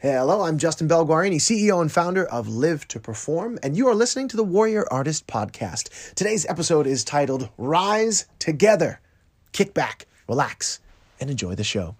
Hello, I'm Justin Belguarini, CEO and founder of Live to Perform, and you are listening to the Warrior Artist Podcast. Today's episode is titled Rise Together. Kick back, relax, and enjoy the show.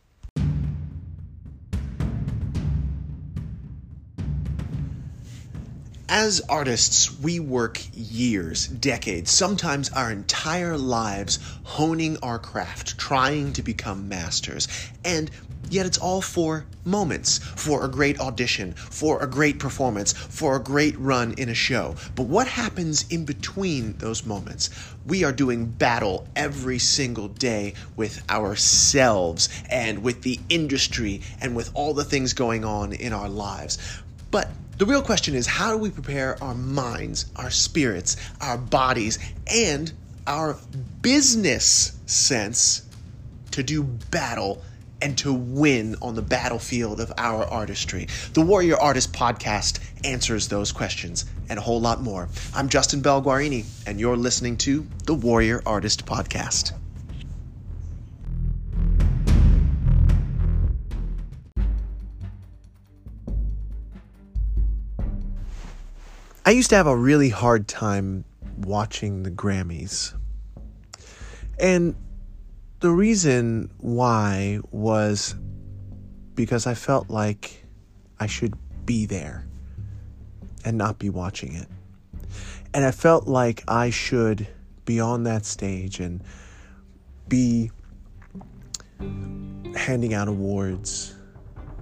As artists, we work years, decades, sometimes our entire lives honing our craft, trying to become masters. And yet it's all for moments, for a great audition, for a great performance, for a great run in a show. But what happens in between those moments? We are doing battle every single day with ourselves and with the industry and with all the things going on in our lives. But the real question is how do we prepare our minds, our spirits, our bodies, and our business sense to do battle and to win on the battlefield of our artistry? The Warrior Artist Podcast answers those questions and a whole lot more. I'm Justin Belguarini, and you're listening to the Warrior Artist Podcast. I used to have a really hard time watching the Grammys. And the reason why was because I felt like I should be there and not be watching it. And I felt like I should be on that stage and be handing out awards,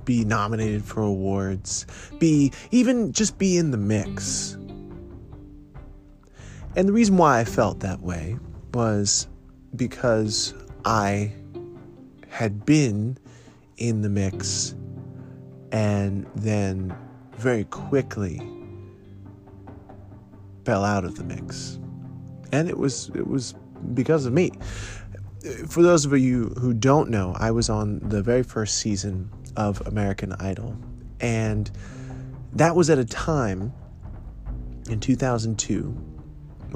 be nominated for awards, be even just be in the mix. And the reason why I felt that way was because I had been in the mix and then very quickly fell out of the mix. And it was it was because of me. For those of you who don't know, I was on the very first season of American Idol. And that was at a time in 2002,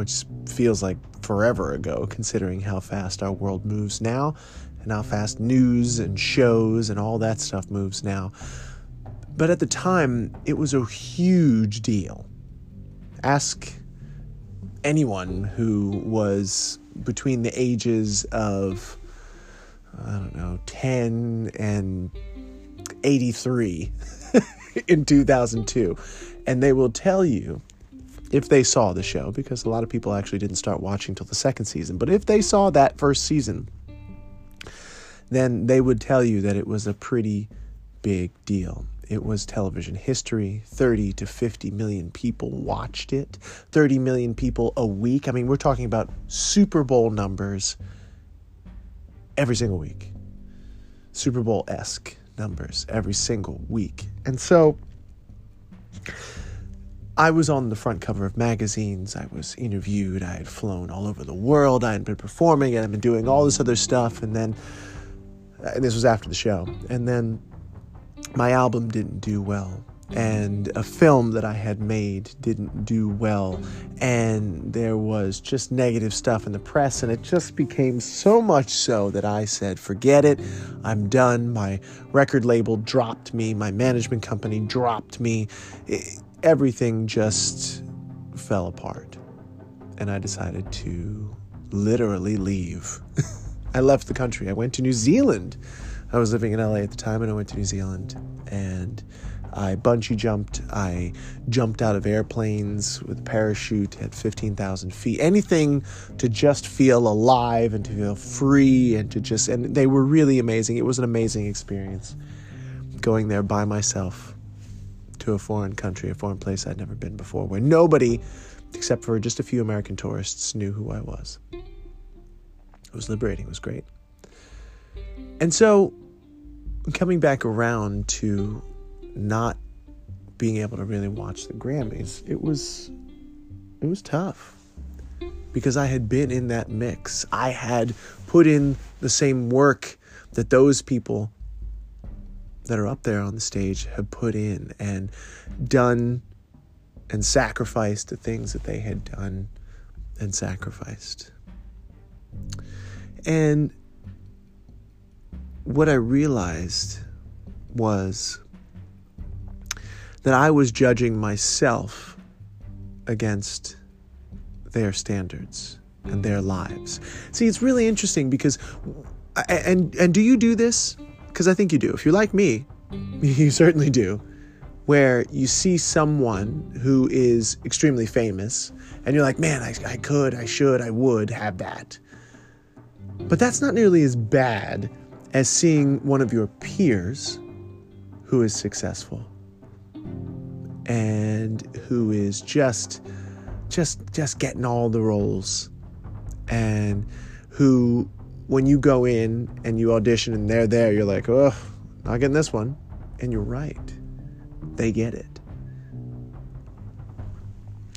which feels like forever ago, considering how fast our world moves now and how fast news and shows and all that stuff moves now. But at the time, it was a huge deal. Ask anyone who was between the ages of, I don't know, 10 and 83 in 2002. And they will tell you if they saw the show, because a lot of people actually didn't start watching till the second season, but if they saw that first season, then they would tell you that it was a pretty big deal. It was television history. 30 to 50 million people watched it. 30 million people a week. I mean, we're talking about Super Bowl numbers every single week. Super Bowl esque numbers every single week. And so I was on the front cover of magazines. I was interviewed. I had flown all over the world. I had been performing and I'd been doing all this other stuff. And then, and this was after the show. And then my album didn't do well and a film that I had made didn't do well, and there was just negative stuff in the press, and it just became so much so that I said, Forget it, I'm done. My record label dropped me, my management company dropped me, it, everything just fell apart, and I decided to literally leave. I left the country, I went to New Zealand. I was living in LA at the time, and I went to New Zealand, and I bungee jumped. I jumped out of airplanes with a parachute at 15,000 feet. Anything to just feel alive and to feel free and to just, and they were really amazing. It was an amazing experience going there by myself to a foreign country, a foreign place I'd never been before, where nobody, except for just a few American tourists, knew who I was. It was liberating, it was great. And so, coming back around to not being able to really watch the Grammys, it was it was tough because I had been in that mix. I had put in the same work that those people that are up there on the stage have put in and done and sacrificed the things that they had done and sacrificed. And what I realized was that I was judging myself against their standards and their lives. See, it's really interesting because and and do you do this? Cuz I think you do. If you're like me, you certainly do. Where you see someone who is extremely famous and you're like, man, I, I could, I should, I would have that. But that's not nearly as bad as seeing one of your peers who is successful and who is just just just getting all the roles. And who when you go in and you audition and they're there you're like oh not getting this one. And you're right. They get it.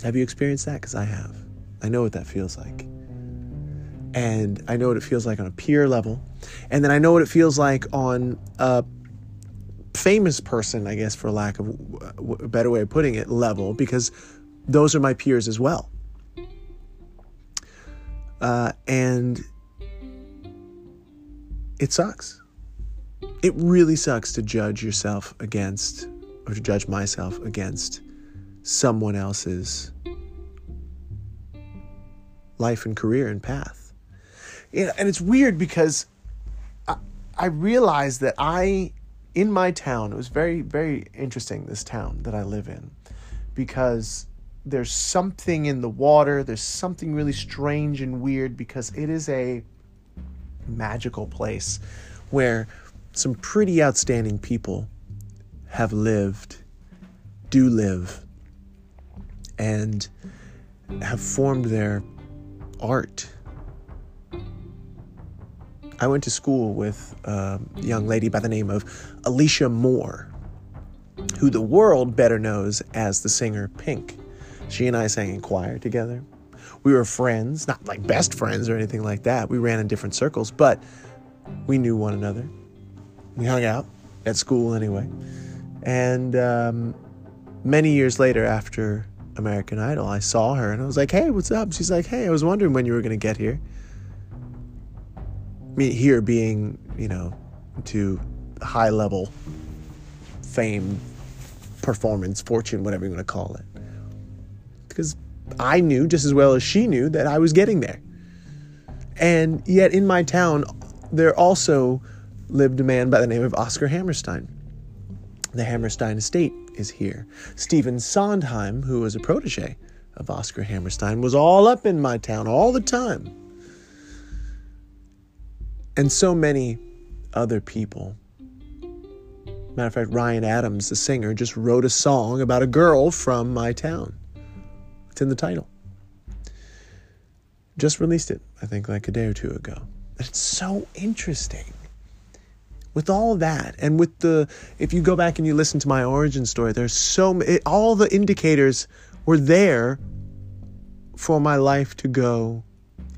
Have you experienced that? Because i have. I know what that feels like. And I know what it feels like on a peer level, and then I know what it feels like on a famous person, I guess, for lack of a better way of putting it, level, because those are my peers as well. Uh, and it sucks. It really sucks to judge yourself against, or to judge myself against someone else's life and career and path you know, and it's weird because I, I realized that I, in my town, it was very, very interesting, this town that I live in, because there's something in the water, there's something really strange and weird because it is a magical place where some pretty outstanding people have lived, do live, and have formed their art I went to school with a young lady by the name of Alicia Moore, who the world better knows as the singer Pink. She and I sang in choir together. We were friends, not like best friends or anything like that. We ran in different circles, but we knew one another. We hung out at school anyway. And um, many years later, after American Idol, I saw her and I was like, hey, what's up? She's like, hey, I was wondering when you were going to get here here being, you know, to high level fame, performance, fortune, whatever you want to call it. Because I knew just as well as she knew that I was getting there. And yet in my town, there also lived a man by the name of Oscar Hammerstein. The Hammerstein estate is here. Stephen Sondheim, who was a protege of Oscar Hammerstein, was all up in my town all the time and so many other people. Matter of fact, Ryan Adams, the singer, just wrote a song about a girl from my town. It's in the title. Just released it, I think, like a day or two ago. And it's so interesting. With all that, and with the, if you go back and you listen to my origin story, there's so all the indicators were there for my life to go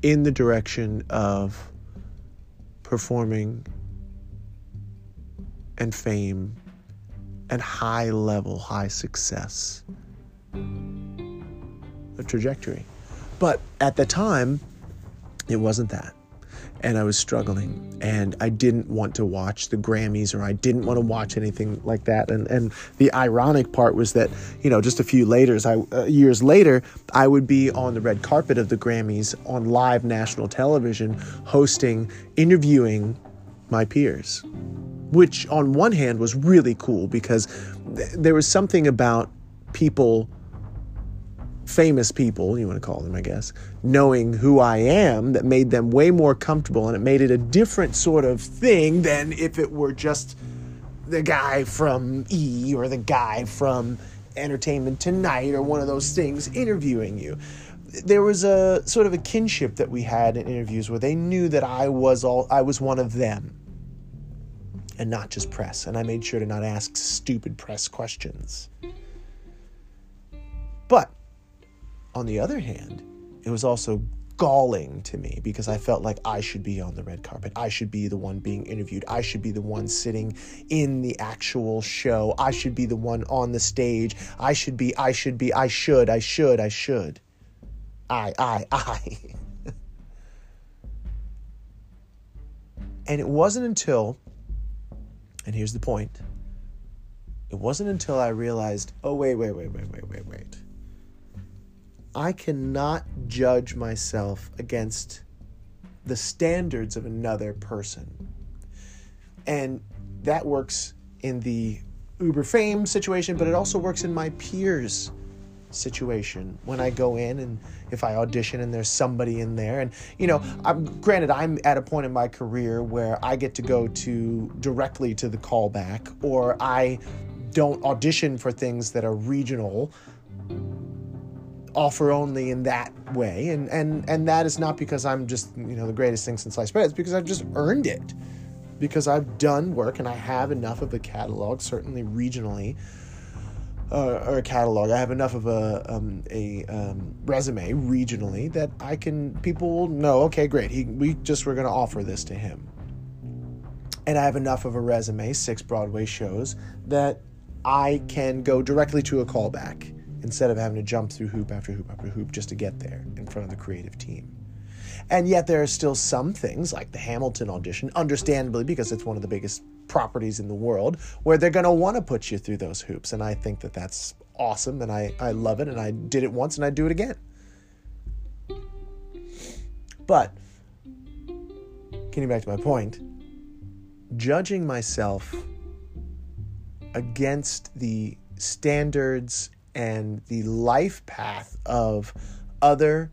in the direction of performing and fame and high level, high success. A trajectory. But at the time, it wasn't that and I was struggling. And I didn't want to watch the Grammys or I didn't want to watch anything like that. And and the ironic part was that you know just a few later I, uh, years later I would be on the red carpet of the Grammys on live national television hosting interviewing my peers which on one hand was really cool because th- there was something about people famous people, you want to call them, I guess, knowing who I am that made them way more comfortable and it made it a different sort of thing than if it were just the guy from E or the guy from Entertainment Tonight or one of those things interviewing you. There was a sort of a kinship that we had in interviews where they knew that I was all I was one of them and not just press and I made sure to not ask stupid press questions. But on the other hand, it was also galling to me because I felt like I should be on the red carpet. I should be the one being interviewed. I should be the one sitting in the actual show. I should be the one on the stage. I should be, I should be, I should, I should, I should. I, I, I. and it wasn't until, and here's the point, it wasn't until I realized, oh, wait, wait, wait, wait, wait, wait, wait. I cannot judge myself against the standards of another person. And that works in the uber fame situation, but it also works in my peers situation when I go in and if I audition and there's somebody in there and you know I'm granted I'm at a point in my career where I get to go to directly to the callback or I don't audition for things that are regional offer only in that way. And and and that is not because I'm just you know the greatest thing since sliced bread. It's because I've just earned it. Because I've done work and I have enough of a catalog certainly regionally uh, or a catalog. I have enough of a um, a um, resume regionally that I can people will know okay great. He we just were going to offer this to him. And I have enough of a resume six Broadway shows that I can go directly to a callback instead of having to jump through hoop after hoop after hoop just to get there in front of the creative team. And yet, there are still some things like the Hamilton audition, understandably, because it's one of the biggest properties in the world, where they're going to want to put you through those hoops. And I think that that's awesome, and I, I love it, and I did it once, and I'd do it again. But, getting back to my point, judging myself against the standards and the life path of other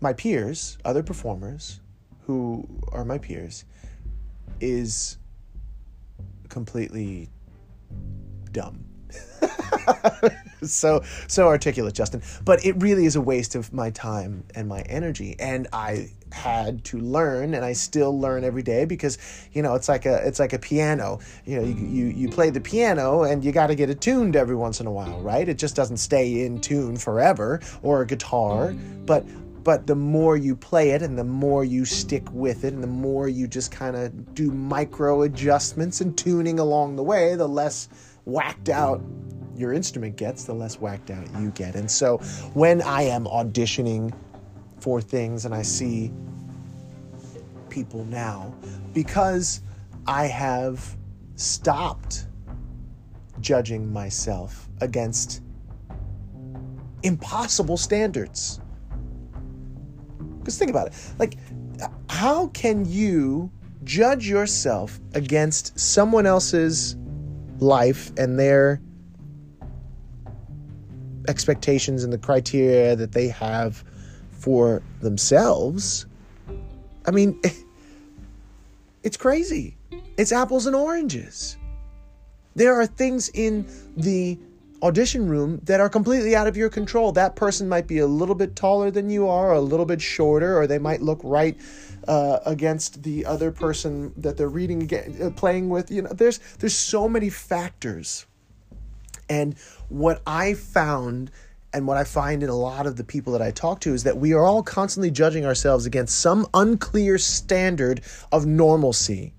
my peers, other performers who are my peers is completely dumb. so so articulate, Justin. But it really is a waste of my time and my energy. And I had to learn and I still learn every day because you know it's like a it's like a piano you know you you, you play the piano and you got to get it tuned every once in a while right it just doesn't stay in tune forever or a guitar but but the more you play it and the more you stick with it and the more you just kind of do micro adjustments and tuning along the way the less whacked out your instrument gets, the less whacked out you get. And so when I am auditioning for things and I see people now, because I have stopped judging myself against impossible standards. Because think about it like, how can you judge yourself against someone else's life and their expectations and the criteria that they have for themselves. I mean, it's crazy. It's apples and oranges. There are things in the audition room that are completely out of your control. That person might be a little bit taller than you are, or a little bit shorter, or they might look right uh, against the other person that they're reading, uh, playing with. You know, there's there's so many factors and what I found and what I find in a lot of the people that I talk to is that we are all constantly judging ourselves against some unclear standard of normalcy,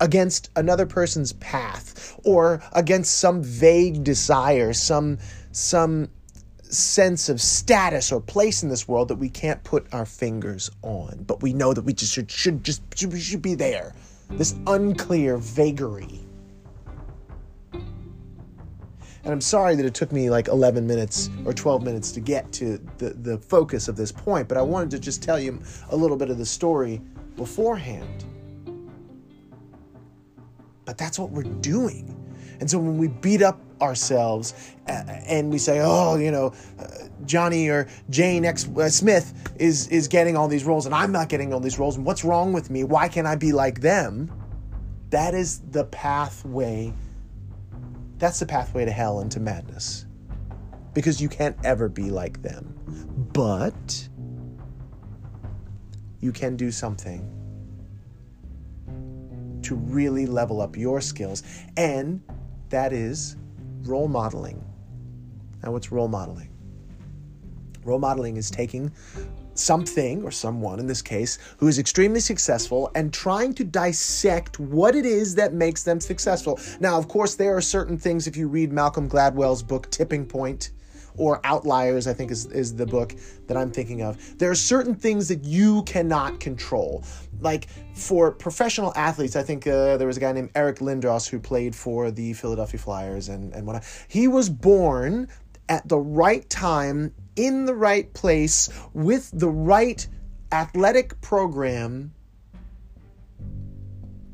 against another person's path, or against some vague desire, some some sense of status or place in this world that we can't put our fingers on, but we know that we just should, should just should, should be there. This unclear vagary. And I'm sorry that it took me like 11 minutes or 12 minutes to get to the, the focus of this point, but I wanted to just tell you a little bit of the story beforehand. But that's what we're doing. And so when we beat up ourselves and we say, oh, you know, uh, Johnny or Jane X uh, Smith is is getting all these roles and I'm not getting all these roles and what's wrong with me? Why can't I be like them? That is the pathway that's the pathway to hell and to madness. Because you can't ever be like them. But you can do something to really level up your skills, and that is role modeling. Now, what's role modeling? Role modeling is taking something or someone in this case who is extremely successful and trying to dissect what it is that makes them successful. Now, of course, there are certain things if you read Malcolm Gladwell's book Tipping Point or Outliers, I think is, is the book that I'm thinking of. There are certain things that you cannot control. Like for professional athletes, I think uh, there was a guy named Eric Lindros who played for the Philadelphia Flyers and, and whatnot. He was born at the right time, in the right place, with the right athletic program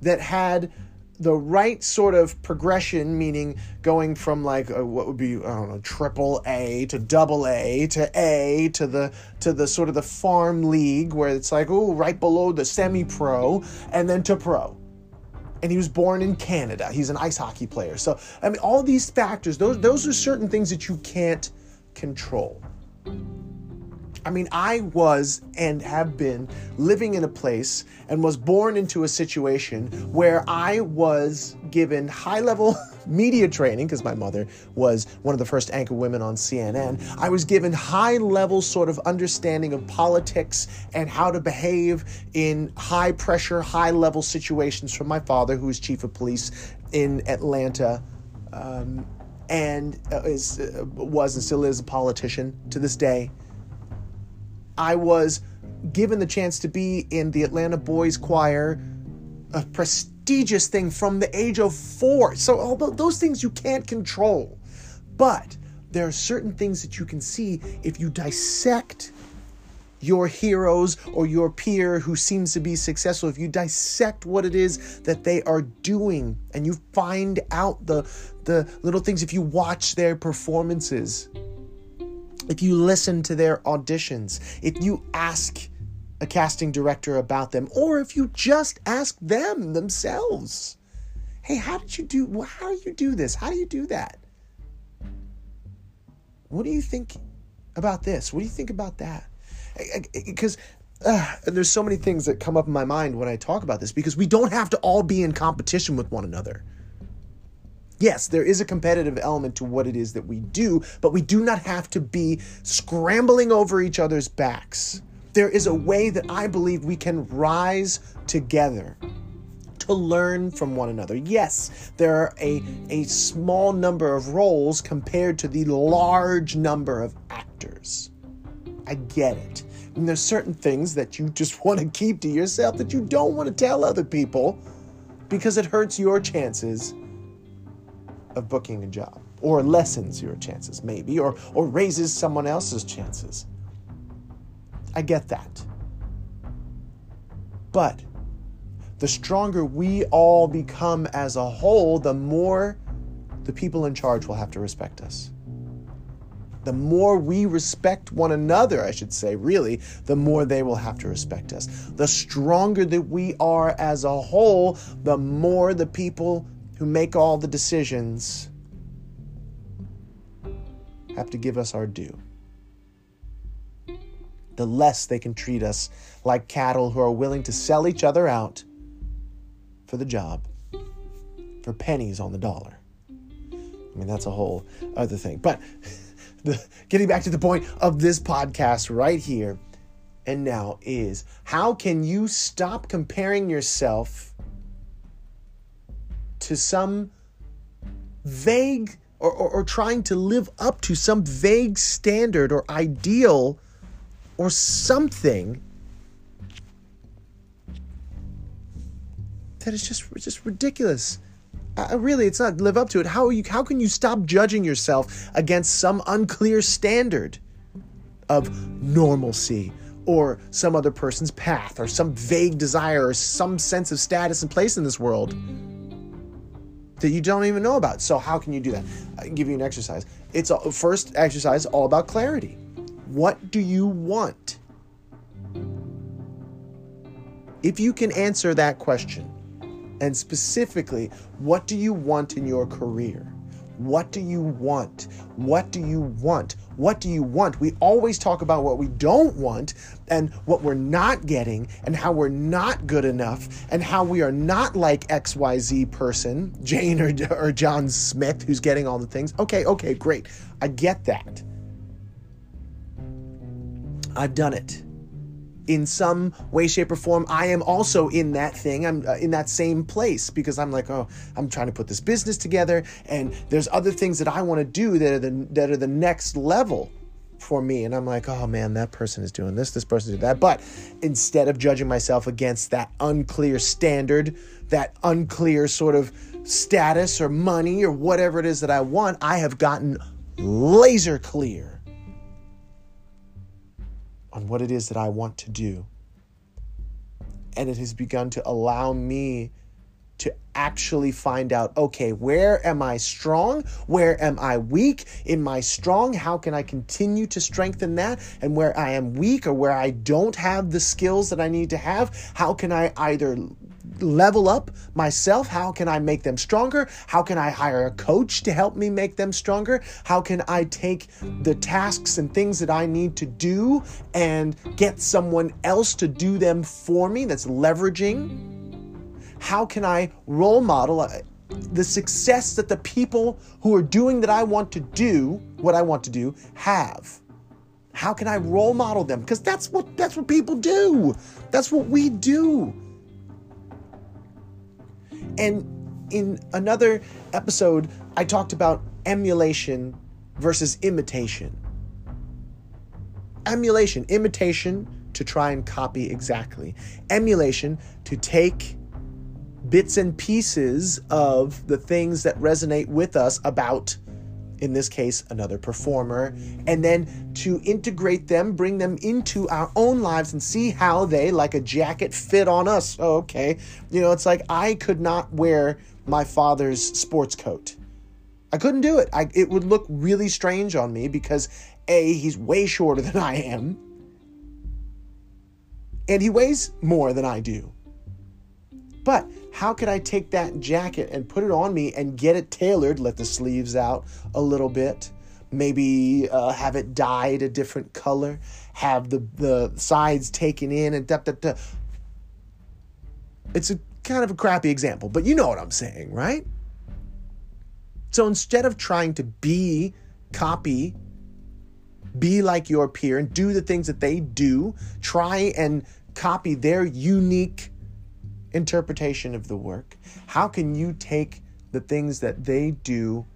that had the right sort of progression, meaning going from like a, what would be I don't know triple A to double A to A to the to the sort of the farm league where it's like oh right below the semi pro and then to pro. And he was born in Canada. He's an ice hockey player. So I mean all these factors those those are certain things that you can't control. I mean, I was and have been living in a place and was born into a situation where I was given high level media training because my mother was one of the first anchor women on CNN. I was given high level sort of understanding of politics and how to behave in high pressure, high level situations from my father, who was chief of police in Atlanta. Um, and uh, is, uh, was and still is a politician to this day. I was given the chance to be in the Atlanta Boys Choir, a prestigious thing from the age of four. So, all those things you can't control. But there are certain things that you can see if you dissect your heroes or your peer who seems to be successful, if you dissect what it is that they are doing and you find out the, the little things, if you watch their performances, if you listen to their auditions, if you ask a casting director about them, or if you just ask them themselves, hey, how did you do? How do you do this? How do you do that? What do you think about this? What do you think about that? Because uh, there's so many things that come up in my mind when I talk about this because we don't have to all be in competition with one another. Yes, there is a competitive element to what it is that we do, but we do not have to be scrambling over each other's backs. There is a way that I believe we can rise together to learn from one another. Yes, there are a, a small number of roles compared to the large number of actors. I get it. And there's certain things that you just want to keep to yourself that you don't want to tell other people because it hurts your chances of booking a job or lessens your chances maybe or or raises someone else's chances. I get that. But the stronger we all become as a whole, the more the people in charge will have to respect us. The more we respect one another, I should say, really, the more they will have to respect us. The stronger that we are as a whole, the more the people who make all the decisions have to give us our due. The less they can treat us like cattle who are willing to sell each other out for the job, for pennies on the dollar. I mean, that's a whole other thing. But the, getting back to the point of this podcast right here and now is how can you stop comparing yourself to some vague or, or, or, trying to live up to some vague standard or ideal or something that is just just ridiculous. Uh, really, it's not live up to it. How you how can you stop judging yourself against some unclear standard of normalcy or some other person's path or some vague desire or some sense of status and place in this world? That you don't even know about. So how can you do that? I give you an exercise. It's a, first exercise all about clarity. What do you want? If you can answer that question, and specifically, what do you want in your career? What do you want? What do you want? What do you want? We always talk about what we don't want and what we're not getting and how we're not good enough and how we are not like XYZ person, Jane or, or John Smith, who's getting all the things. Okay, okay, great. I get that. I've done it. In some way shape or form i am also in that thing. I'm uh, in that same place because i'm like oh i'm trying to put this business together and there's other things that i want to do that are the that are the next level for me. And i'm like oh man that person is doing this this person doing that. But instead of judging myself against that unclear standard that unclear sort of status or money or whatever it is that i want i have gotten laser clear on what it is that I want to do. And it has begun to allow me actually find out okay, where am I strong? Where am I weak? In my strong, how can I continue to strengthen that? And where I am weak or where I don't have the skills that I need to have, how can I either level up myself? How can I make them stronger? How can I hire a coach to help me make them stronger? How can I take the tasks and things that I need to do and get someone else to do them for me that's leveraging? How can I role model uh, the success that the people who are doing that I want to do, what I want to do, have? How can I role model them? Because that's what that's what people do. That's what we do. And in another episode, I talked about emulation versus imitation. Emulation, imitation to try and copy exactly. Emulation to take bits and pieces of the things that resonate with us about in this case, another performer, and then to integrate them, bring them into our own lives and see how they, like a jacket, fit on us. okay. You know, it's like I could not wear my father's sports coat. I couldn't do it. I, it would look really strange on me because A, he's way shorter than I am, and he weighs more than I do. But how could I take that jacket and put it on me and get it tailored, let the sleeves out a little bit, maybe uh, have it dyed a different color, have the, the sides taken in and da, da, da. It's a kind of a crappy example, but you know what I'm saying, right? So instead of trying to be, copy, be like your peer and do the things that they do, try and copy their unique interpretation of the work? How can you take the things that they do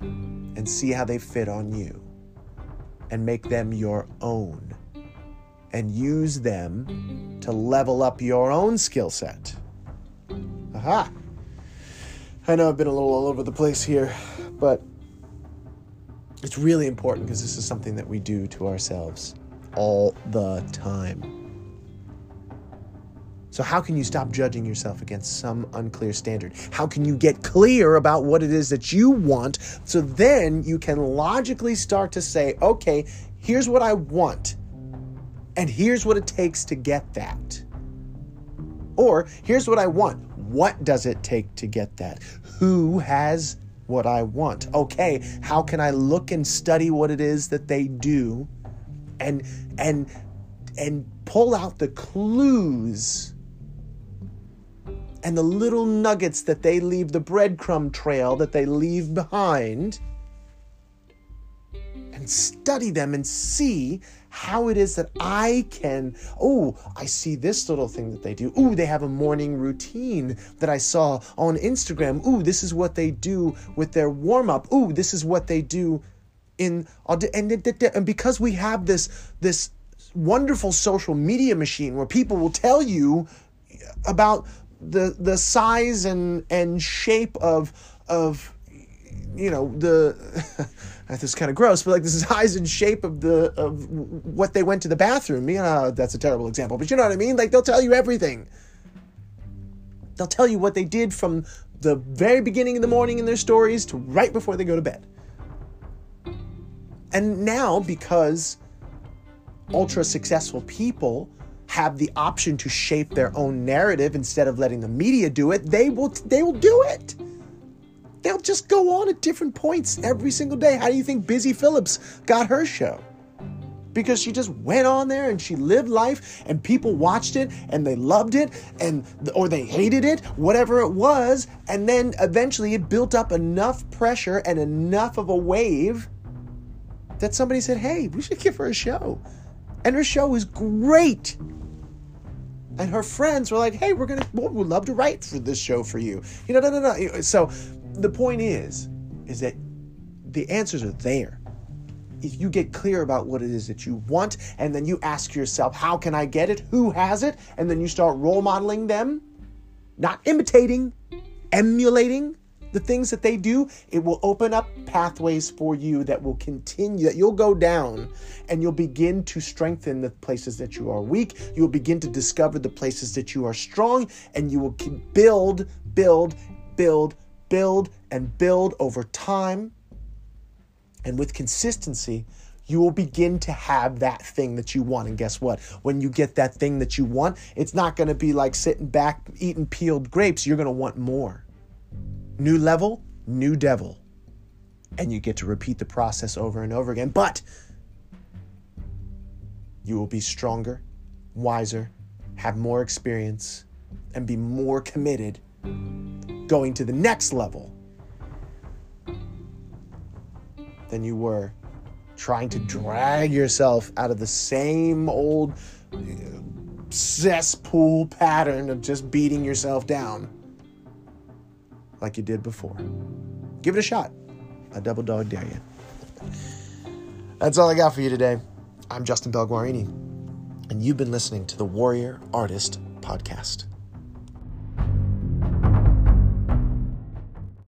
and see how they fit on you and make them your own and use them to level up your own skill set? Aha! I know I've been a little all over the place here, but it's really important because this is something that we do to ourselves all the time. So, how can you stop judging yourself against some unclear standard? How can you get clear about what it is that you want so then you can logically start to say, okay, here's what I want, and here's what it takes to get that? Or here's what I want. What does it take to get that? Who has what I want? Okay, how can I look and study what it is that they do and and and pull out the clues and the little nuggets that they leave, the breadcrumb trail that they leave behind, and study them and see how it is that I can. Oh, I see this little thing that they do. Oh, they have a morning routine that I saw on Instagram. Oh, this is what they do with their warm up. Oh, this is what they do in and because we have this this wonderful social media machine where people will tell you about the the size and and shape of of you know the this is kind of gross, but like the size and shape of the of what they went to the bathroom. You know, that's a terrible example, but you know what I mean. Like they'll tell you everything. They'll tell you what they did from the very beginning of the morning in their stories to right before they go to bed. And now, because ultra successful people have the option to shape their own narrative instead of letting the media do it, they will they will do it. They'll just go on at different points every single day. How do you think Busy Phillips got her show? Because she just went on there and she lived life and people watched it and they loved it and or they hated it, whatever it was, and then eventually it built up enough pressure and enough of a wave that somebody said, "Hey, we should give her a show." And her show is great. And her friends were like, hey, we're going to, we'd love to write for this show for you. You know, no, no, no. So the point is, is that the answers are there. If you get clear about what it is that you want, and then you ask yourself, how can I get it? Who has it? And then you start role modeling them, not imitating, emulating the things that they do, it will open up pathways for you that will continue, that you'll go down and you'll begin to strengthen the places that you are weak. You'll begin to discover the places that you are strong, and you will build, build, build, build, and build over time. And with consistency, you will begin to have that thing that you want. And guess what? When you get that thing that you want, it's not going to be like sitting back eating peeled grapes. You're going to want more. New level, new devil. And you get to repeat the process over and over again. But you will be stronger, wiser, have more experience, and be more committed going to the next level than you were trying to drag yourself out of the same old uh, cesspool pattern of just beating yourself down like you did before. Give it a shot. A double dog dare you. That's all I got for you today. I'm Justin Belguarini, and you've been listening to the Warrior Artist Podcast.